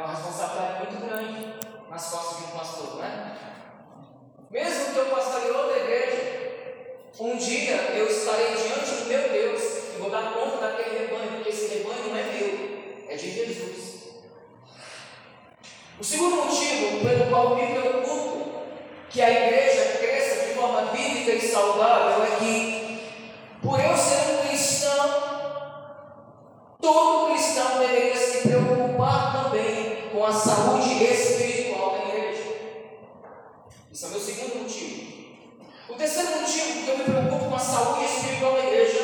É uma responsabilidade muito grande nas costas de um pastor, não é? Mesmo que eu pastoreie outra igreja, um dia eu estarei diante do meu Deus e vou dar conta daquele rebanho, porque esse rebanho não é meu, é de Jesus. O segundo motivo pelo qual me preocupo que a igreja cresça de forma bíblica e saudável é que, por eu ser um cristão, todo cristão deveria se preocupar também com a saúde espiritual da igreja. Esse é o meu segundo motivo. O terceiro motivo que eu me preocupo com a saúde espiritual da igreja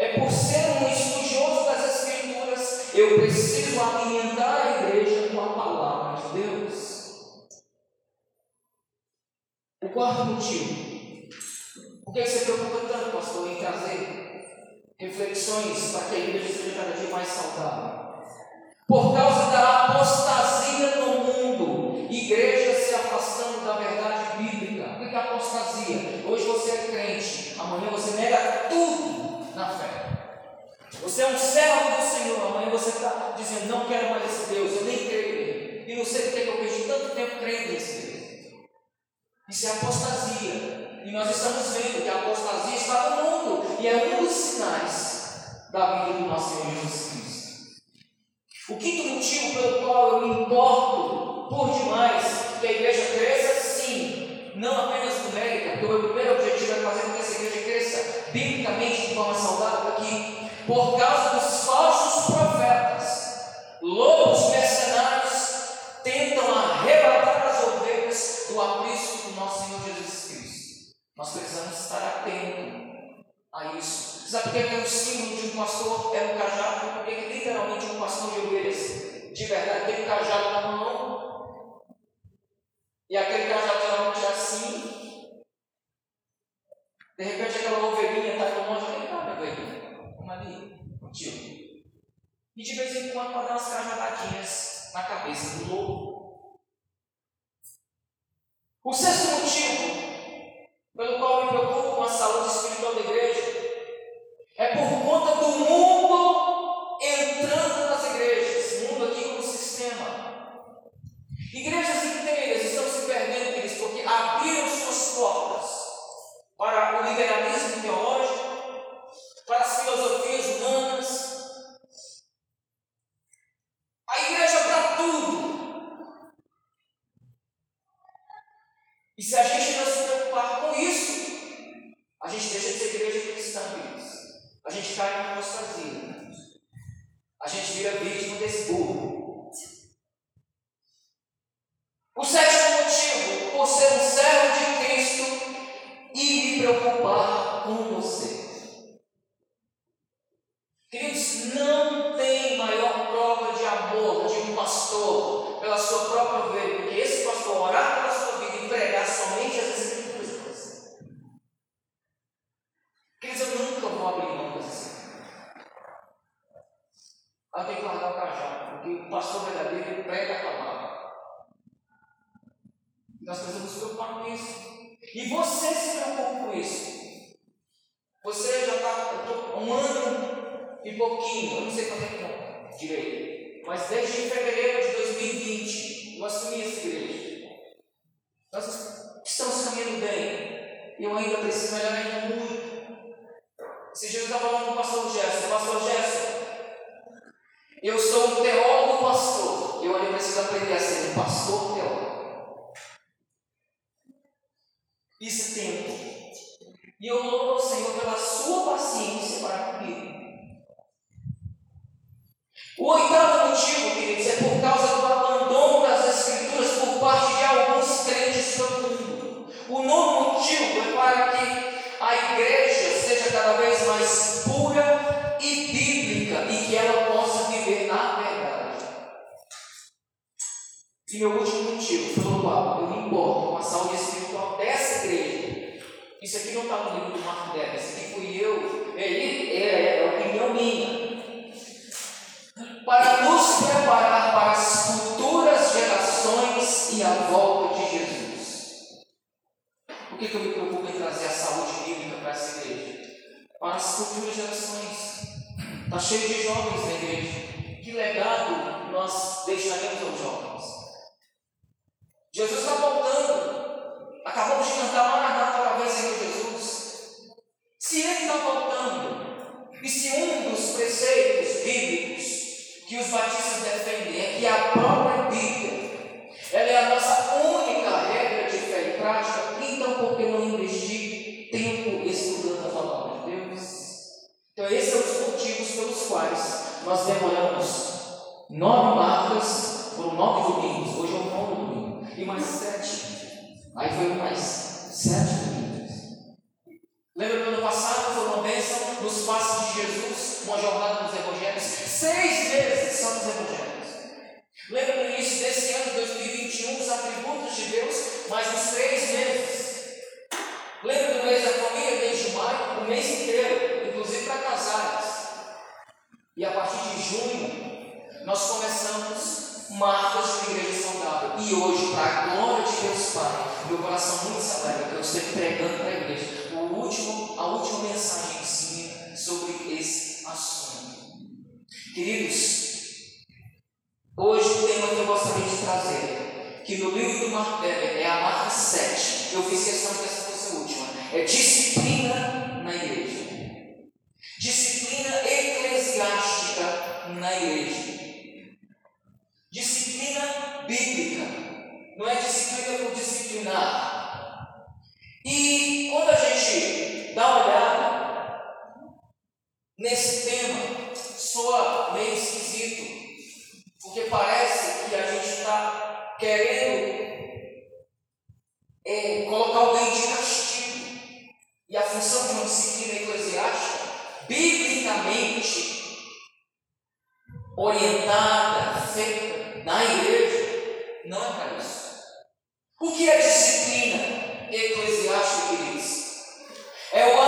é por ser um estudioso das Escrituras, eu preciso alimentar a igreja com a palavra de Deus. O quarto motivo. Por que você preocupa tanto, pastor, em trazer reflexões para que a igreja seja cada dia mais saudável? Por causa da apostasia no mundo, igrejas se afastando da verdade bíblica. O que é apostasia? Hoje você é crente, amanhã você nega tudo na fé. Você é um servo do Senhor, amanhã você está dizendo, não quero mais esse Deus, eu nem creio nele. E não sei porque eu vejo tanto tempo crendo nesse Deus. Isso é apostasia. E nós estamos vendo que a apostasia está no mundo. E é um dos sinais da vida do nosso Senhor Jesus Cristo. O quinto motivo pelo qual eu me importo por demais que a igreja cresça, sim, não apenas numérica, porque o meu primeiro objetivo é fazer com que essa igreja cresça biblicamente de forma saudável, aqui. Por causa dos de verdade tem um cajado na mão. E aquele cajado geralmente é assim. De repente aquela ovelhinha está um monte de cá, ovelhinha ali contigo. E de vez em quando pode dar umas cajadadinhas na cabeça do lobo. O sexto motivo pelo qual me preocupo com a saúde espiritual da igreja é por conta do mundo Por que, que eu me preocupo em trazer a saúde bíblica para essa igreja? Para as futuras gerações. Está cheio de jovens na igreja. Que legado nós deixaremos aos jovens. Jesus está voltando. Acabamos de cantar Maranata para ver Senhor Jesus. Se Ele está voltando, e se um dos preceitos bíblicos que os batistas defendem é que a própria Bíblia ela é a nossa única Então esses são os motivos pelos quais nós demoramos nove marcas, foram nove domingos, hoje é o nono domingo, e mais sete Aí foi mais sete domingos. Lembra que ano passado foi uma bênção nos passos de Jesus, uma jornada nos evangelhos? Seis vezes são nos evangelhos. Lembra no início desse ano, 2021, os atributos de Deus, mas nos três meses. Lembra do mês da família, mês de maio, o mês inteiro, inclusive para casais. E a partir de junho, nós começamos marcas de igreja saudável. E hoje, para a glória de Deus Pai, meu coração muito se alegra eu estou pregando para a igreja o último, a última sim sobre esse assunto. Queridos, hoje o tema que eu gostaria de trazer, que no livro do Marco é, é a marca 7, eu fiz questão que essa fosse a última, é disciplina na igreja. Disciplina eclesiástica na igreja. Disciplina bíblica não é disciplina por disciplinar. E quando a gente dá uma olhada nesse tema, soa meio esquisito, porque parece que a gente está querendo é, colocar alguém de castigo. E a função de uma disciplina eclesiástica, biblicamente orientada, feita na igreja, não é para isso. O que é disciplina eclesiástica, queridos? É o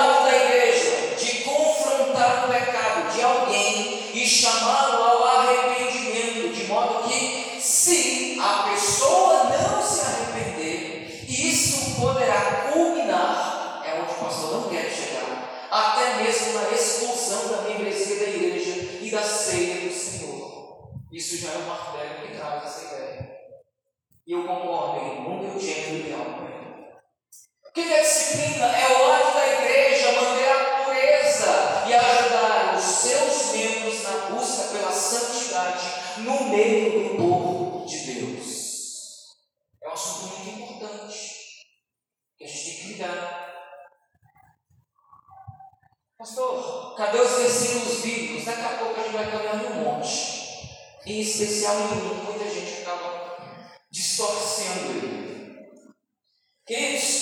Isso já é uma martelo que traz essa ideia. E eu concordo em eu tinha ideal com ele. O que é disciplina? É o ato da igreja manter a pureza e ajudar os seus membros na busca pela santidade no meio do povo de Deus. É um assunto muito importante que a gente tem que lidar. Pastor, cadê os versículos bíblicos? Daqui a pouco a gente vai caminhar no monte. Em especial em um, muita gente acaba distorcendo ele. Queridos,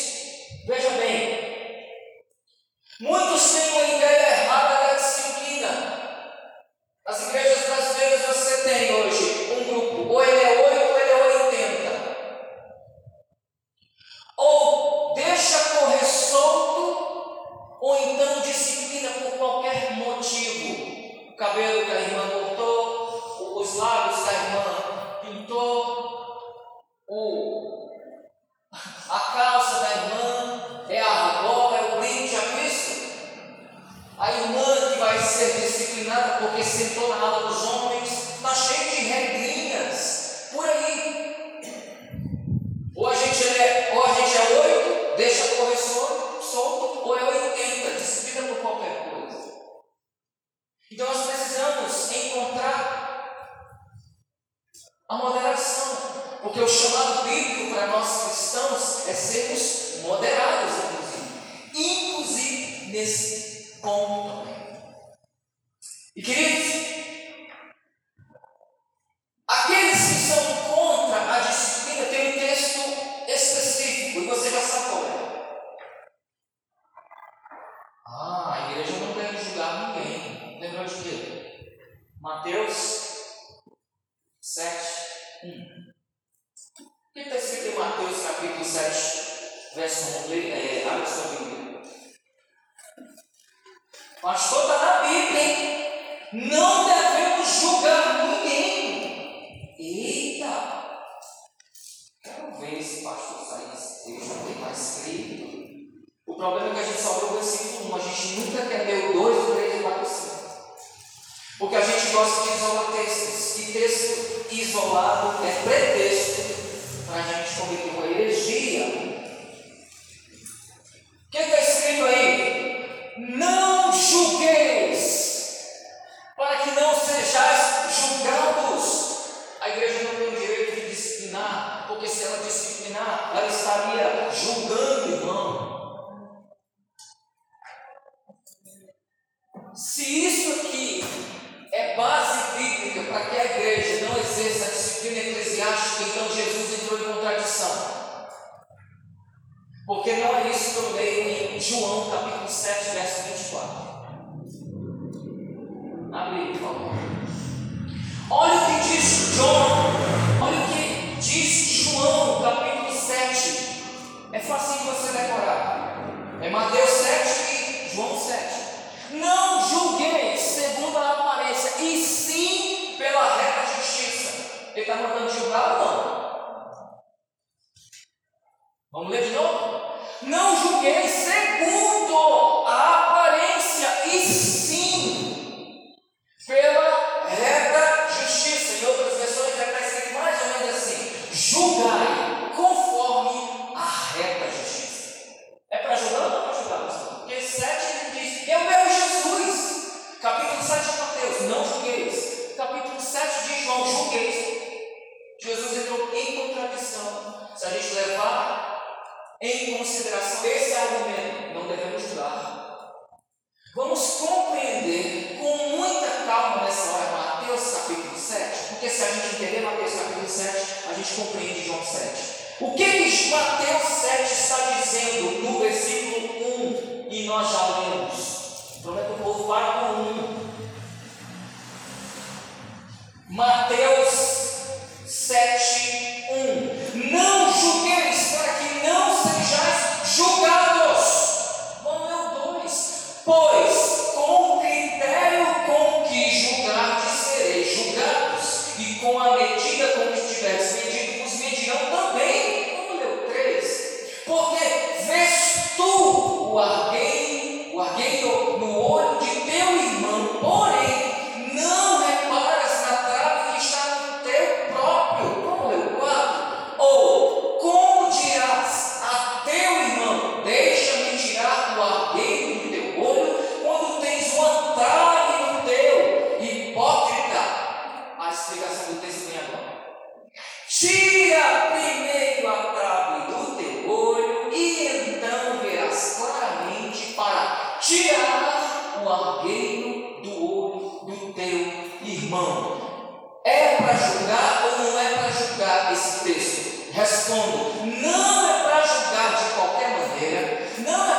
irmão. É para julgar ou não é para julgar esse texto? Respondo: não é para julgar de qualquer maneira, não é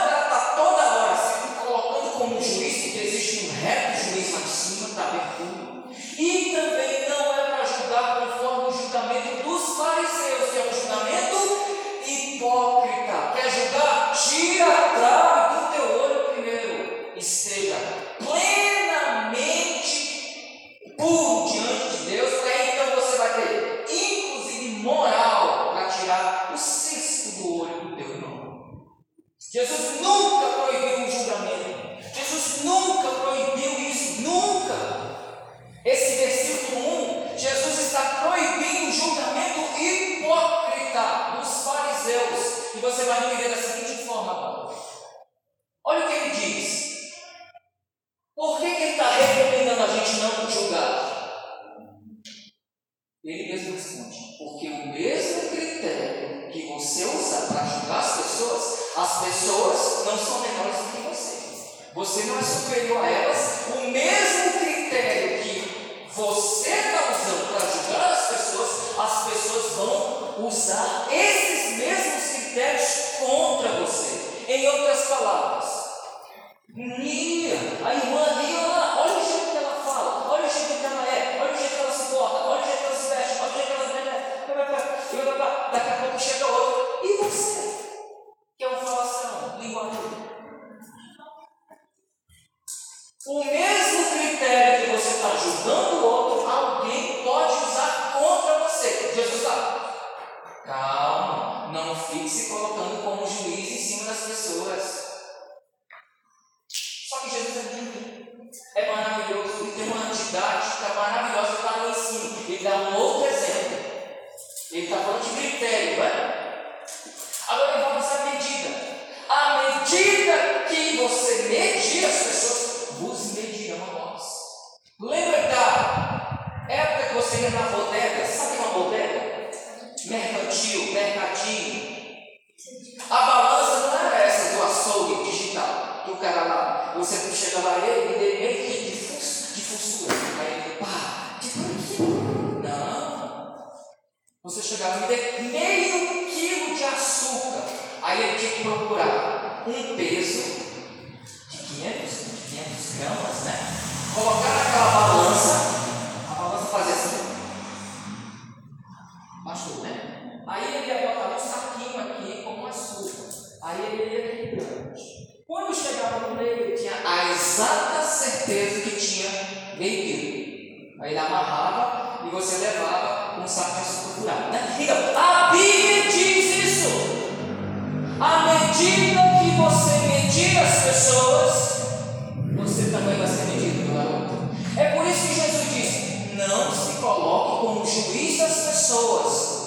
excluir das pessoas.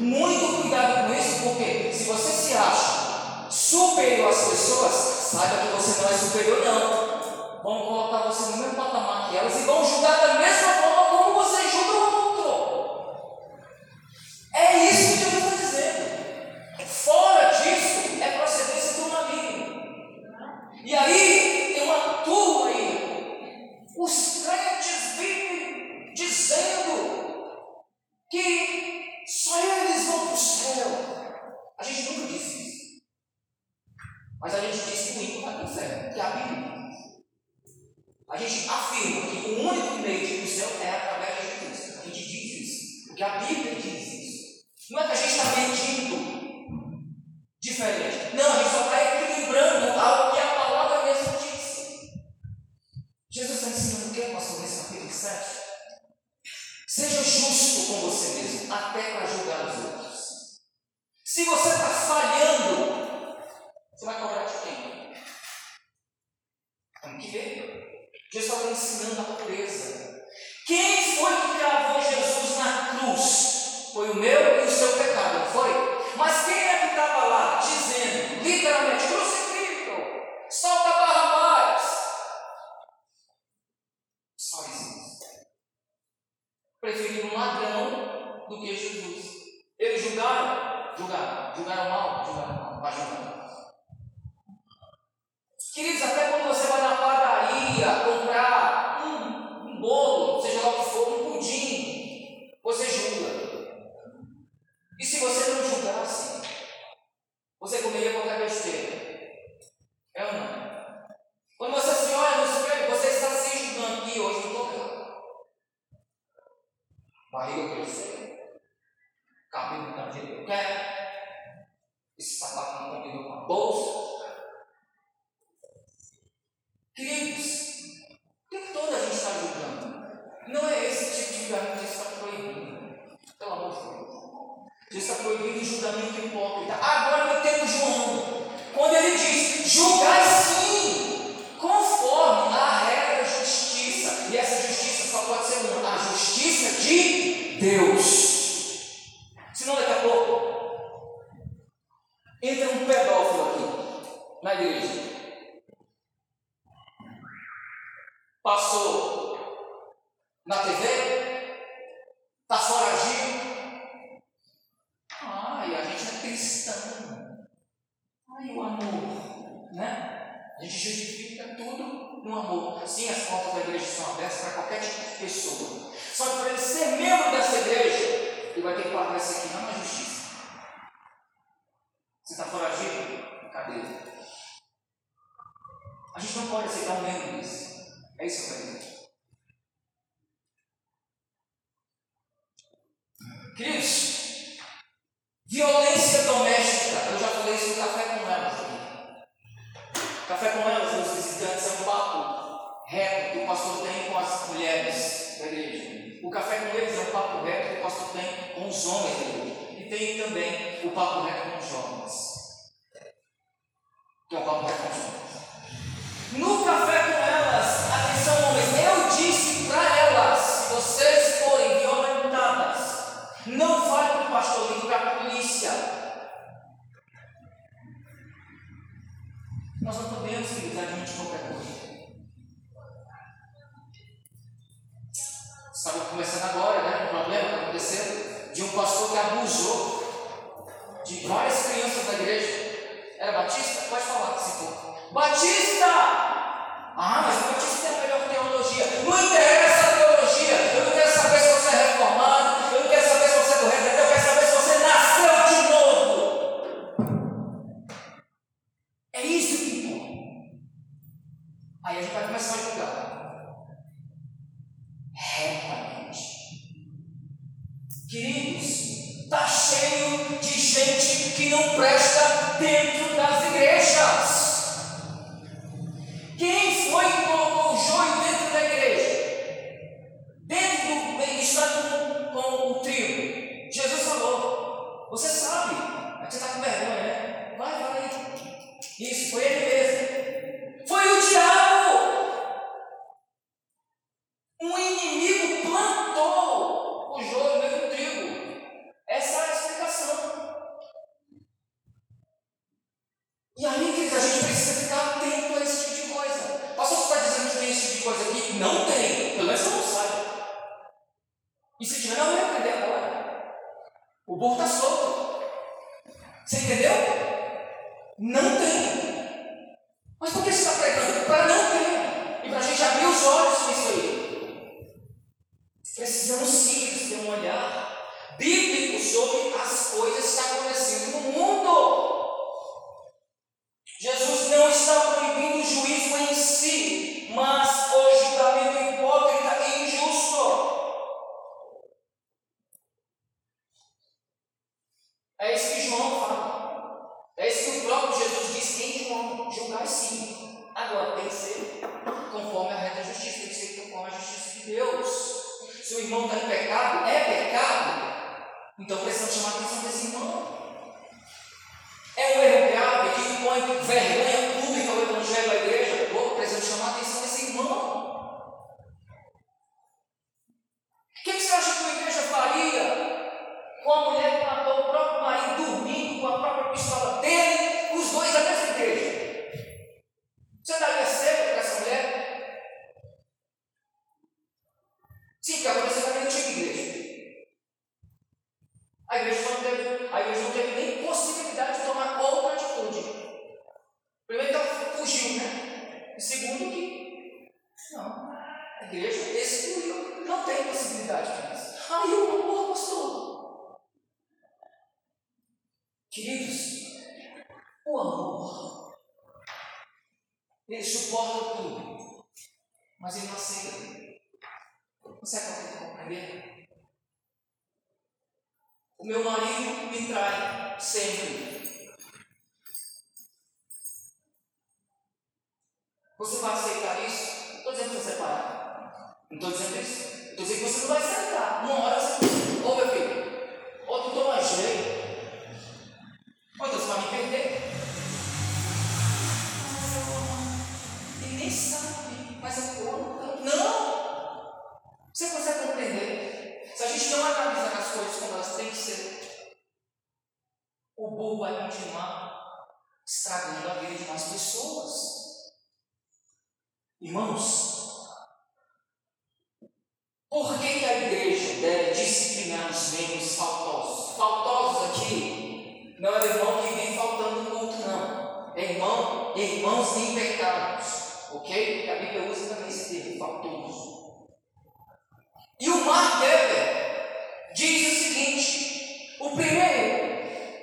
Muito cuidado com isso, porque se você se acha superior às pessoas, saiba que você não é superior, não. Vão colocar você no mesmo patamar que elas e vão julgar da mesma forma como você julga o outro. É isso juga mau juga pasti kiri sampai pun Cristo, violência doméstica, eu já falei isso no café com elas aqui. Café com elas, os visitantes, é um papo reto que o pastor tem com as mulheres da igreja. O café com eles é um papo reto que o pastor tem com os homens da igreja. E tem também o papo reto Você está com vergonha, né? Vai, vai. Isso, foi ele.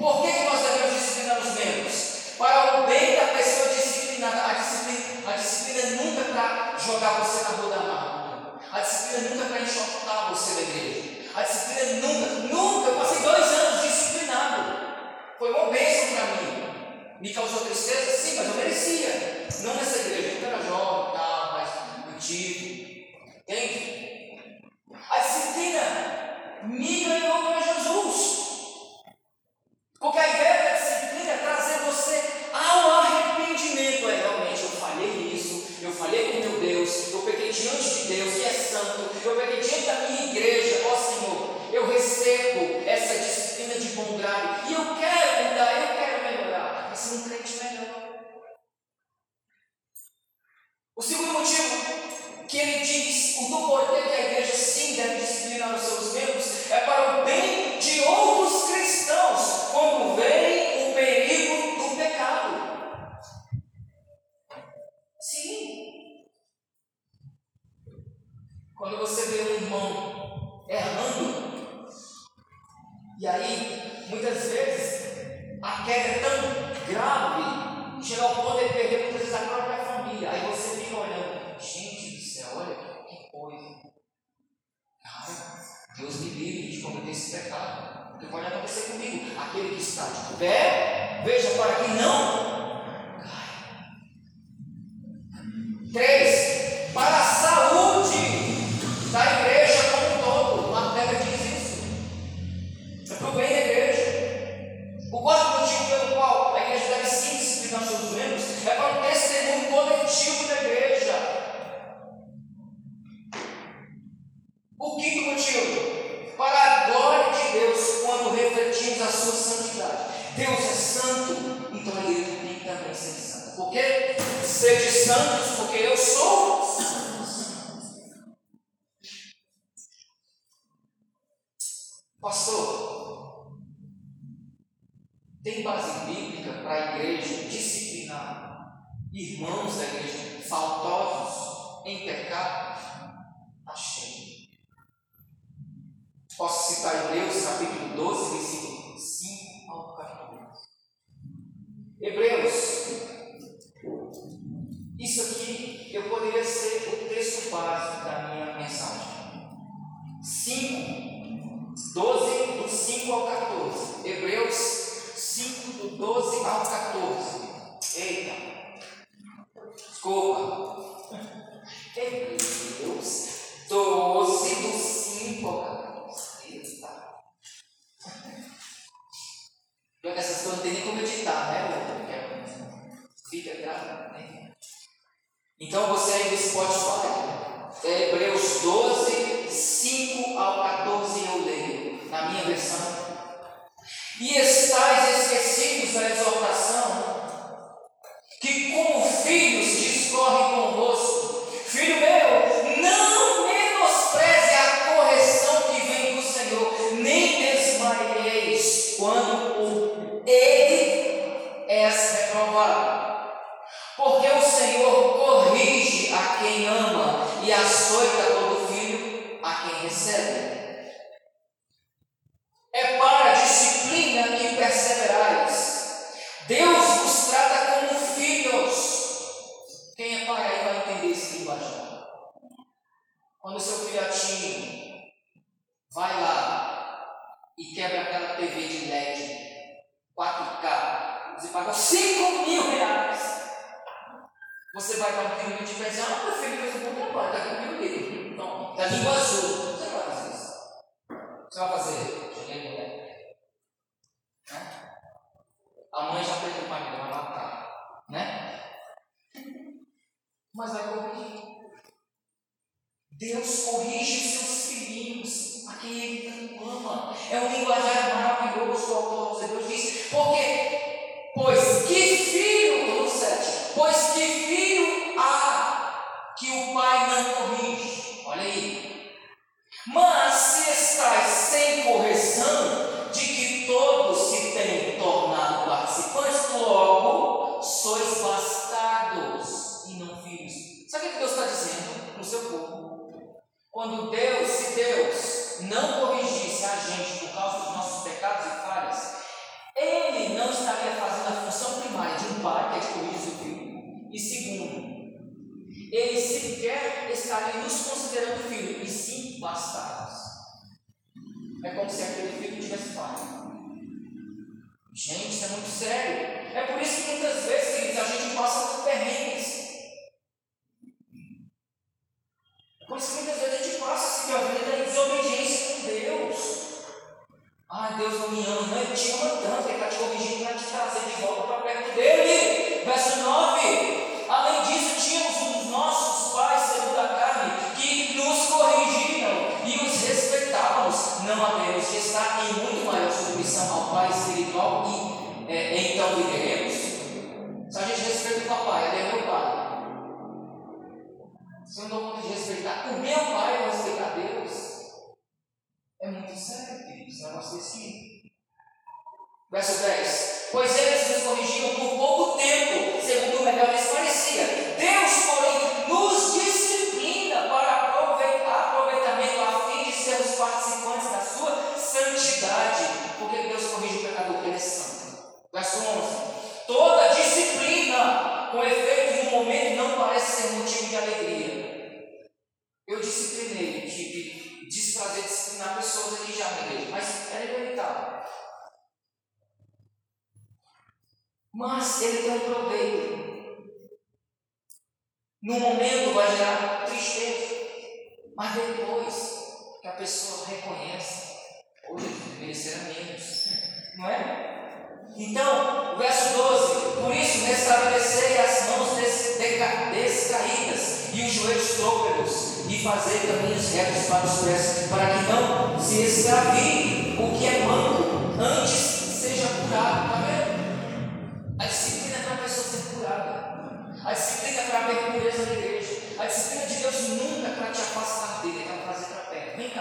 Por que, nós devemos disciplinar os membros? Para o bem da pessoa disciplinada. A disciplina, a disciplina é nunca para jogar você na rua da amargura. A disciplina é nunca para enxotar você da igreja. A disciplina é nunca, nunca. Eu passei dois anos disciplinado. Foi uma bênção para mim. Me causou tristeza? Sim, mas eu merecia. Não nessa igreja, eu era jovem, tal, mas antigo. Sabe o é que Deus está dizendo no seu povo? Quando Deus, se Deus não corrigisse a gente por causa dos nossos pecados e falhas, Ele não estaria fazendo a função primária de um pai, que é de corrigir o filho, e segundo, Ele sequer estaria nos considerando filhos e sim bastardos. É como se aquele filho tivesse falha. Gente, isso é muito sério. É por isso que muitas vezes a gente passa por perrengue Porque muitas vezes a gente passa assim a vida da desobediência com Deus. Ai, Deus não me ama, não, ele te ama tanto, ele está te corrigindo para te trazer de volta para perto dele. Verso 10. Pois eles Mas ele tem um proveito. No momento vai gerar tristeza, mas depois que a pessoa reconhece, hoje merecerá menos, não é? Então, o verso 12: Por isso, restabelecei as mãos descaídas e os joelhos trôpelos, e fazei caminhos retos para os pés, para que não se extravie o que é manco, antes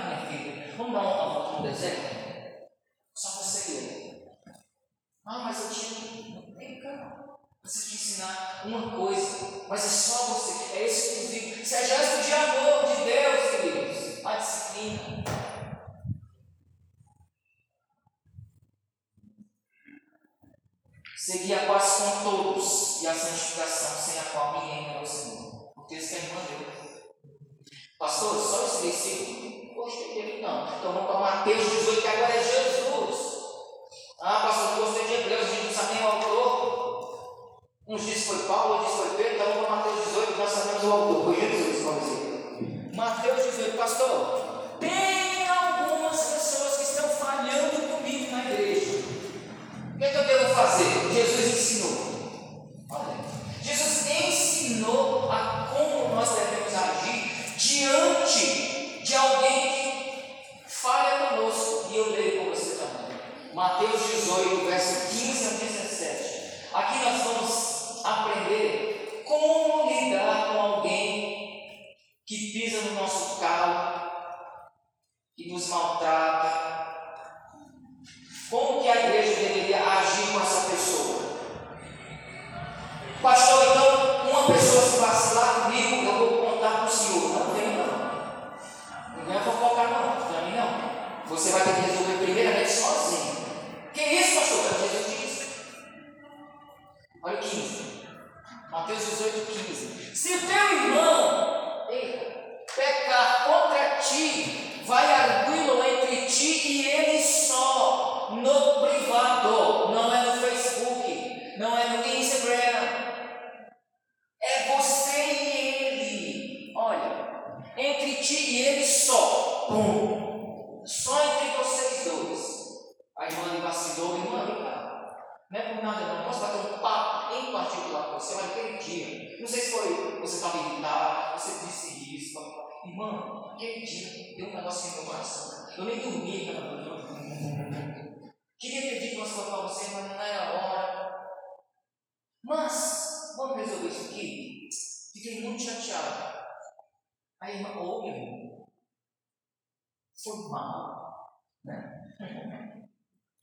minha filha, vamos dar uma volta no deserto? Só você e eu. Ah, mas eu tinha. Vem cá. Preciso te ensinar uma coisa, mas é só você, é exclusivo. Isso é gesto de amor de Deus, queridos. A disciplina. Seguir a paz com todos e a santificação, sem a qual ninguém é o Senhor. O texto é irmã deu. Pastor, só esse versículo? Poxa, não. Então vamos para Mateus 18, que agora é Jesus. Ah, pastor, gostei de Hebreus, não sabe nem o autor. Uns que foi Paulo, outros foi Pedro, então vamos para Mateus 18, nós sabemos o autor. Foi Jesus, vamos dizer. Mateus 18, pastor, tem algumas pessoas que estão falhando comigo na igreja. O que, é que eu devo fazer? Jesus ensinou. Olha, Jesus ensinou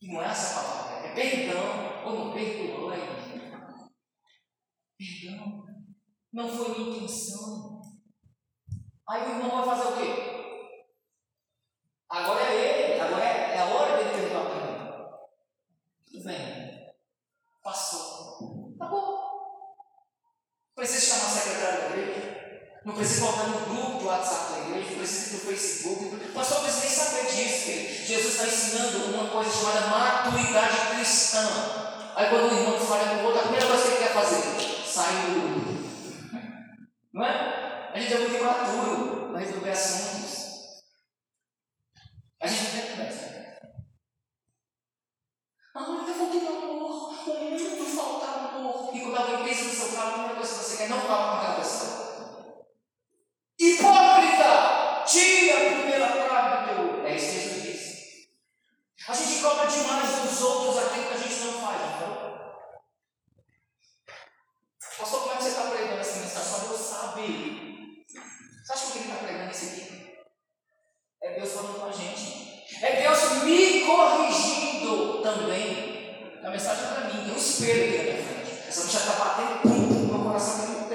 E não é essa palavra, é perdão, ou não perdoou ainda. Perdão, não foi minha intenção. Aí o irmão vai fazer o quê? Agora é ele, agora é, é a hora dele perdoar para mim. Tudo bem, passou. Tá bom. Precisa chamar a secretária da igreja. Não precisa voltar no grupo do WhatsApp da igreja, não precisa ir no Facebook. O pastor precisa nem saber disso, querido. Jesus está ensinando uma coisa chamada maturidade cristã. Aí quando o irmão fala com o outro, a primeira coisa que ele quer fazer, sair do grupo. Não é? A gente é muito imaturo para resolver assuntos. A gente não conversa. Ah, está faltando amor. O mundo falta amor. E quando alguém pensa no seu carro, a primeira coisa que você quer não falar com aquela pessoa. Hipócrita! Tira a primeira praga do teu. É isso que Jesus disse. A gente cobra demais dos outros aquilo que a gente não faz, então. Pastor, como é que você está pregando essa mensagem? Só Deus sabe. Você acha que ele está pregando isso aqui? É Deus falando com a gente. É Deus me corrigindo também. A mensagem é para mim, tem um espelho aqui na minha frente. Essa bicha está batendo pum, no meu coração.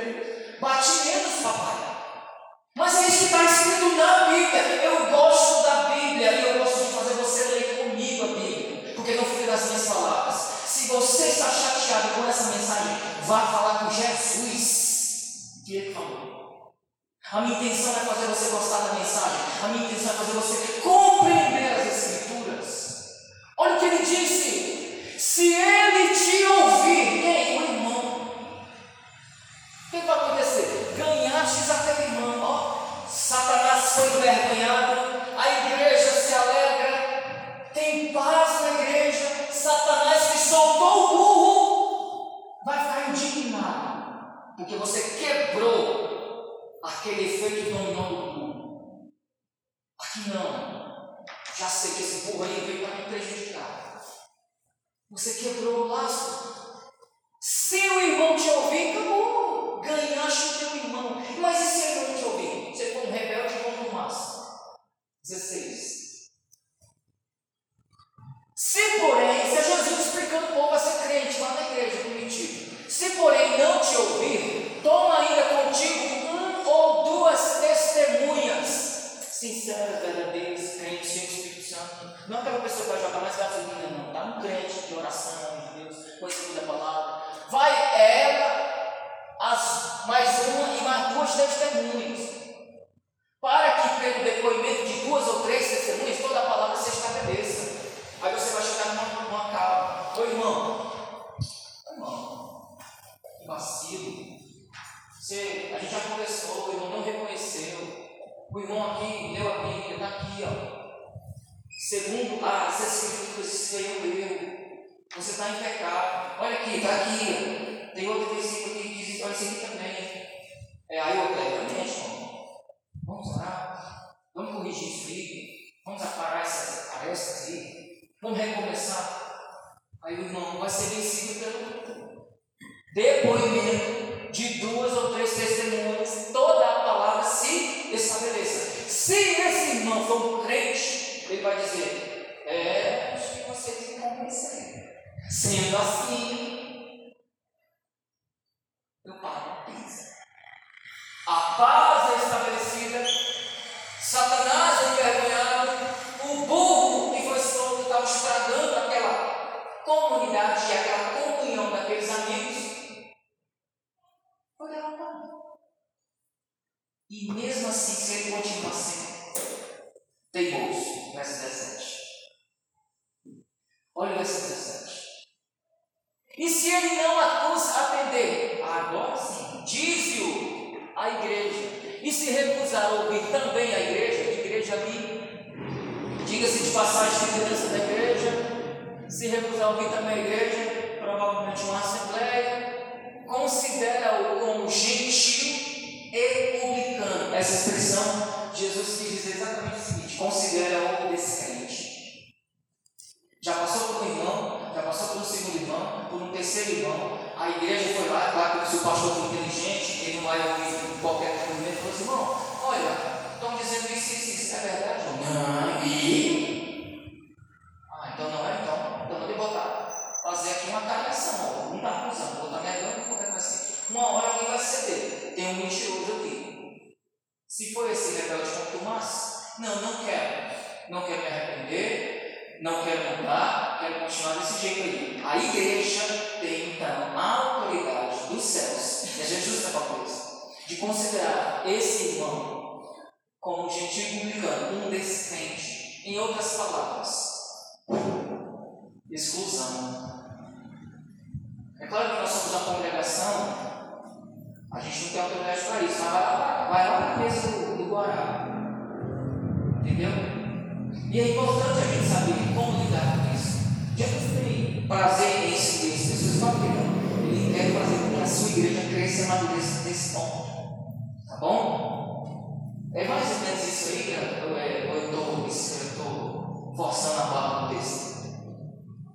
Bate menos, papai. Mas é isso que está escrito na Bíblia. Eu gosto da Bíblia e eu gosto de fazer você ler comigo a Bíblia. Porque no fim das minhas palavras, se você está vá falar com Jesus. Que ele falou. A minha intenção é fazer você gostar da mensagem. A minha intenção é fazer você compreender as Escrituras. Olha o que ele disse. Se ele te Segundo as escrituras, aí é um erro. Você está em pecado. Olha aqui, está aqui. Tem outro versículo que diz olha isso aqui também. É, aí eu irmão. Vamos orar. Vamos corrigir isso aí. Vamos aparar essas arestas aí. Vamos recomeçar. Aí o irmão vai ser vencido pelo depoimento de duas ou três testemunhas. Toda a palavra se estabeleça. Se esse irmão for um crente, ele vai dizer: É, acho que você tem que convencer. Sendo assim, eu paro a pizza. A paz é estabelecida, Satanás é envergonhado, o burro que foi solto estava estragando aquela comunidade e aquela comunhão daqueles amigos. Foi derrotado. E mesmo assim, se ele continua sendo teimoso, verso 17. Olha verso 17. E se ele não atender, agora sim, diz-o a igreja. E se recusar a ouvir também a igreja, de igreja ali, diga-se de passagem de liderança da igreja, se recusar a ouvir também a igreja, provavelmente uma assembleia, considera-o como gentil e publicano. Essa expressão, Jesus quis dizer exatamente o seguinte: considera-o descrente. Já passou por um irmão, já passou por um segundo irmão, por um terceiro irmão. A igreja foi lá, claro que se o pastor for inteligente, ele não vai ouvir qualquer movimento, falou assim: irmão, olha, estão dizendo isso, isso, isso, é verdade? Não, e? Ah, então não é, então. Então vou botar, fazer aqui uma cariação, um está acusando, o outro está negando, como é que vai ser? Uma hora alguém vai ceder. Tem um mentiroso aqui. Se for esse rebelde contumaz, não, não quero. Não quero me arrepender, não quero mudar, quero continuar desse jeito aí. A igreja tem então a autoridade dos céus, e a gente está falando isso, de considerar esse irmão como um gentil publicano, um descrente. Em outras palavras, exclusão. É claro que nós somos uma congregação, a gente não tem autoridade para isso, mas vai lá, vai lá na mesa do, do Guará. Entendeu? E é importante prazer nisso, pessoas falam que não. Ele quer fazer com que a sua igreja cresça e amadureça nesse ponto. Tá bom? É mais ou menos isso aí, ou eu estou forçando a barra do texto?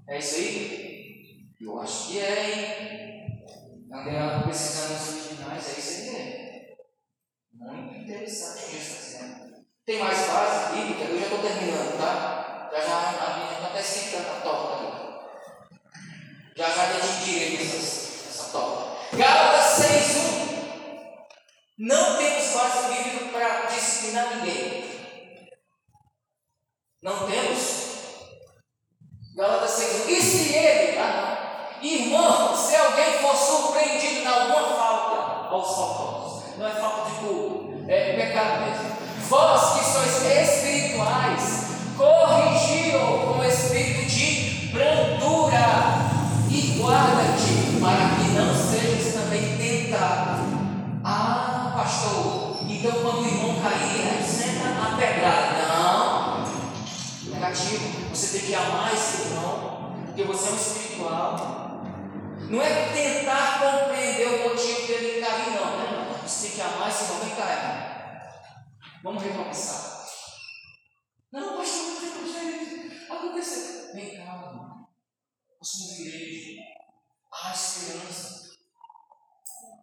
É isso aí? Eu acho que é, hein? Andei pesquisando os originais, é isso aí mesmo. Muito interessante o que está dizendo. Tem mais base bíblica? Eu já estou terminando, tá? Já já a minha está até esquentando a torta ali. Já já atingirei essa, essa torta. Gálatas 6.1 Não temos base bíblica para disciplinar ninguém. Não temos? Gálatas 6.1 E se ele, ah Irmão, se alguém for surpreendido em alguma falta aos faltosos, não é falta de culpa, é pecado mesmo. Vós que sois espirituais, Você tem que amar esse irmão, porque você é um espiritual. Não é tentar compreender o motivo dele cair, não. Né? Você tem que amar esse irmão. Vem cá, Vamos recomeçar. Não, pastor, não tem jeito. Aconteceu. Vem cá, irmão. Nós somos igreja. Há esperança.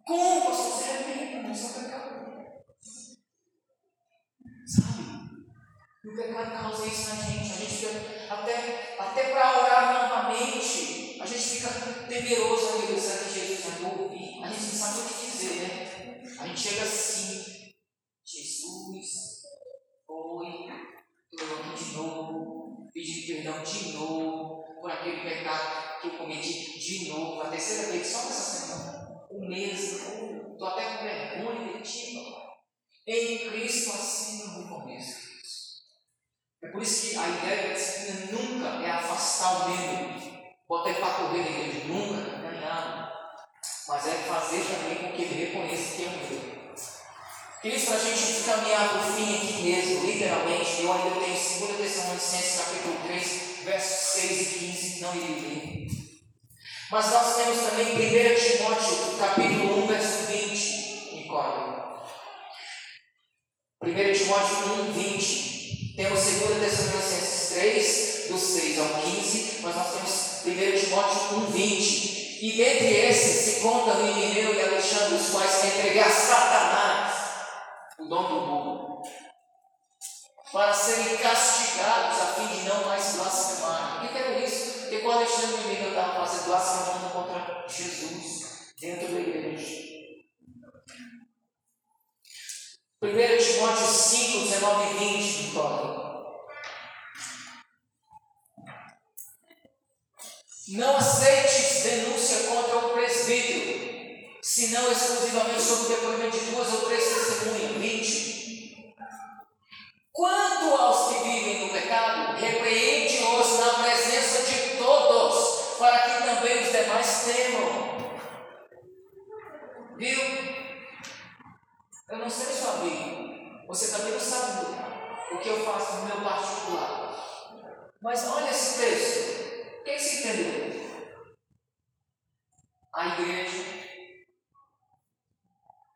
Como? Você arrepende, não está pecado. E o pecado causa isso na gente. A gente fica até, até para orar novamente, a gente fica temeroso ali, será que Jesus vai ouvir? A gente não sabe o que dizer, né? A gente chega assim, Jesus, oi, estou aqui de novo, pedindo perdão de novo por aquele pecado que eu cometi de novo, a terceira vez, só nessa semana, o mesmo, estou até com vergonha de ti, Em Cristo assim não me começo. É por isso que a ideia da disciplina nunca é afastar o membro, botar ele para correr na igreja, nunca, não é nada. Mas é fazer também com que ele reconheça que é um erro. Queridos, para a gente caminhar para o fim aqui mesmo, literalmente, eu ainda tenho 2 Tessalonicenses capítulo 3, versos 6 e 15, não irei ler. Mas nós temos também 1 Timóteo, capítulo 1, verso 20, Nicole. 1 Timóteo 1, 20. Temos 2 Tessalonicenses 3, do 6 ao 15, mas nós temos 1 Timóteo 1, 20. E dentre esses se conta no Irineu e Alexandre, os quais entreguei a Satanás, o dono do mundo, para serem castigados a fim de não mais blasfemarem. O que era isso? Porque quando Alexandre e Irineu estavam fazendo blasfemando contra Jesus dentro da igreja. 1 Timóteo 5, 19 e 20, Vitória. Não aceites denúncia contra o presbítero, senão exclusivamente sob o depoimento de duas ou três testemunhas. 20. Quanto aos que vivem no pecado, repreende-os na presença de todos, para que também os demais temam. Viu? Eu não sei sua vida. Você também não sabe o que eu faço no meu particular. Mas olha esse texto. O que você entendeu? A igreja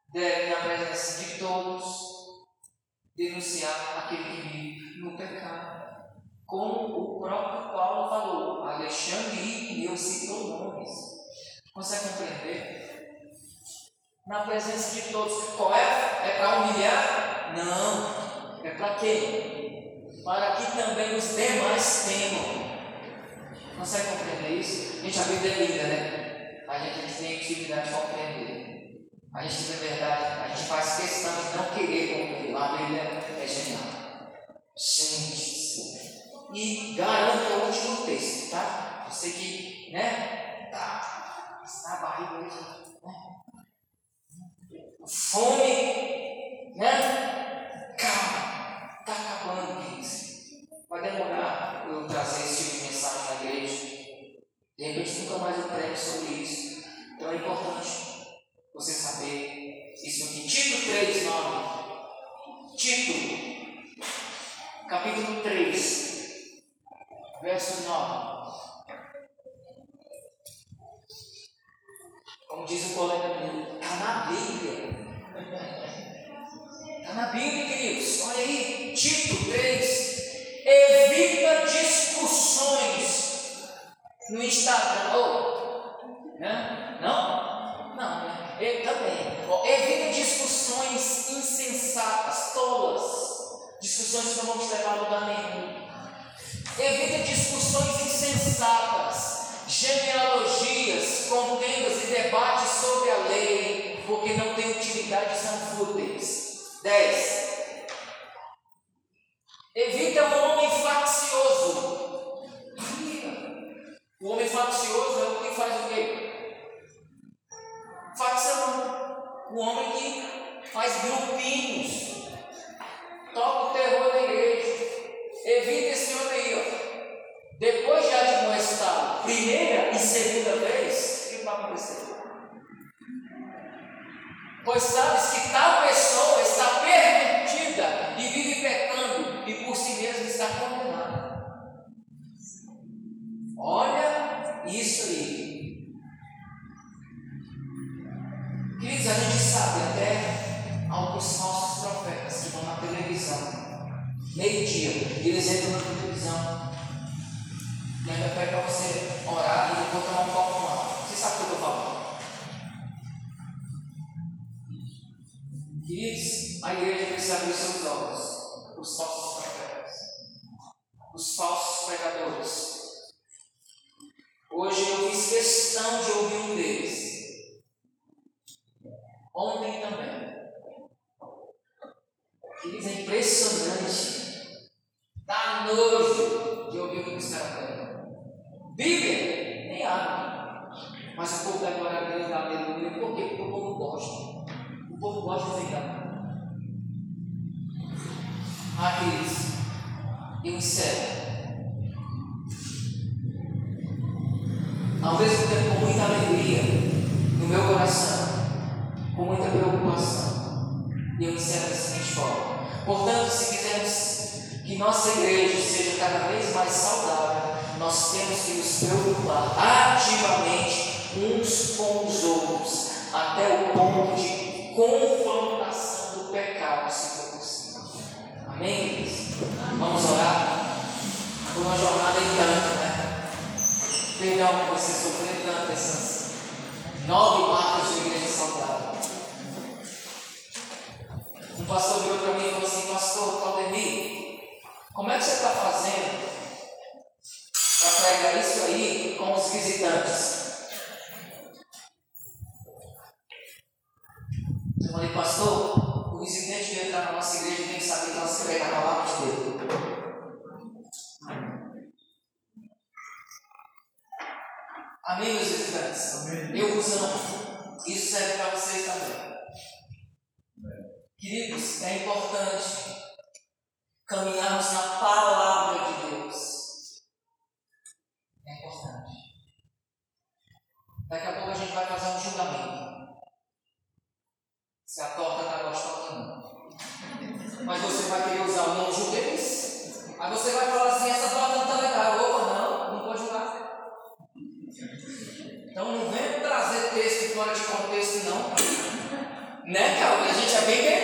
deve, na presença de todos, denunciar aquele que vive no pecado. Como o próprio Paulo falou, Alexandre e eu citou nomes. Consegue compreender? Na presença de todos. Qual é? É para humilhar? Não. É para quê? Para que também os demais temam. Consegue compreender isso? Gente, a Bíblia é linda, né? A gente, tem atividade de compreender. A gente, na verdade, a gente faz questão de não querer compreender. A Bíblia é genial. Gente, e garanto o último texto, tá? Você que, né? Tá, está na barriga hoje fome, né? Calma, está acabando, queridos. Vai demorar eu trazer esse tipo de mensagem na igreja. De repente nunca mais eu prego sobre isso. Então é importante você saber isso aqui. Tito 3, 9. Tito, capítulo 3, verso 9. Como diz o colega meu, está na Bíblia. Está na Bíblia, queridos. Olha aí, Tito 3. Evita discussões no Instagram. Oh, né? Não? Não, né? Eu também. Oh, evita discussões insensatas, tolas. Discussões que não vão te levar a lugar nenhum. Evita discussões insensatas, genealogias, contendas e debates sobre a lei porque não tem utilidade são fúteis. 10. e encerra. Ao mesmo tempo, com muita alegria no meu coração, com muita preocupação, e eu encerro da seguinte forma: portanto, se quisermos que nossa igreja seja cada vez mais saudável, nós temos que nos preocupar ativamente uns com os outros, até o ponto de confrontação do pecado, se for possível. Amém? Vamos orar por uma jornada em tanto, né? Perdão por você sofrer tanto essas nove marcas de igreja saudável. Um pastor virou para mim e falou assim, pastor Claudemir, como é que você está fazendo para pregar isso aí com os visitantes? Eu falei, pastor, o visitante que entrar na nossa igreja tem que saber que nós escrevemos a palavra de Deus. Amém, meus visitantes? Amém. Eu vos amo. Isso serve para vocês também. Queridos, é importante caminharmos na palavra de Deus. É importante. Daqui a pouco a gente vai fazer um julgamento. Se a torta está gostosa, não. Mas você vai querer usar o nome judez? Aí você vai falar assim: essa torta não está legal. Opa, não, não pode usar. Então não vem trazer texto fora de contexto, não. Né, calma A gente é bem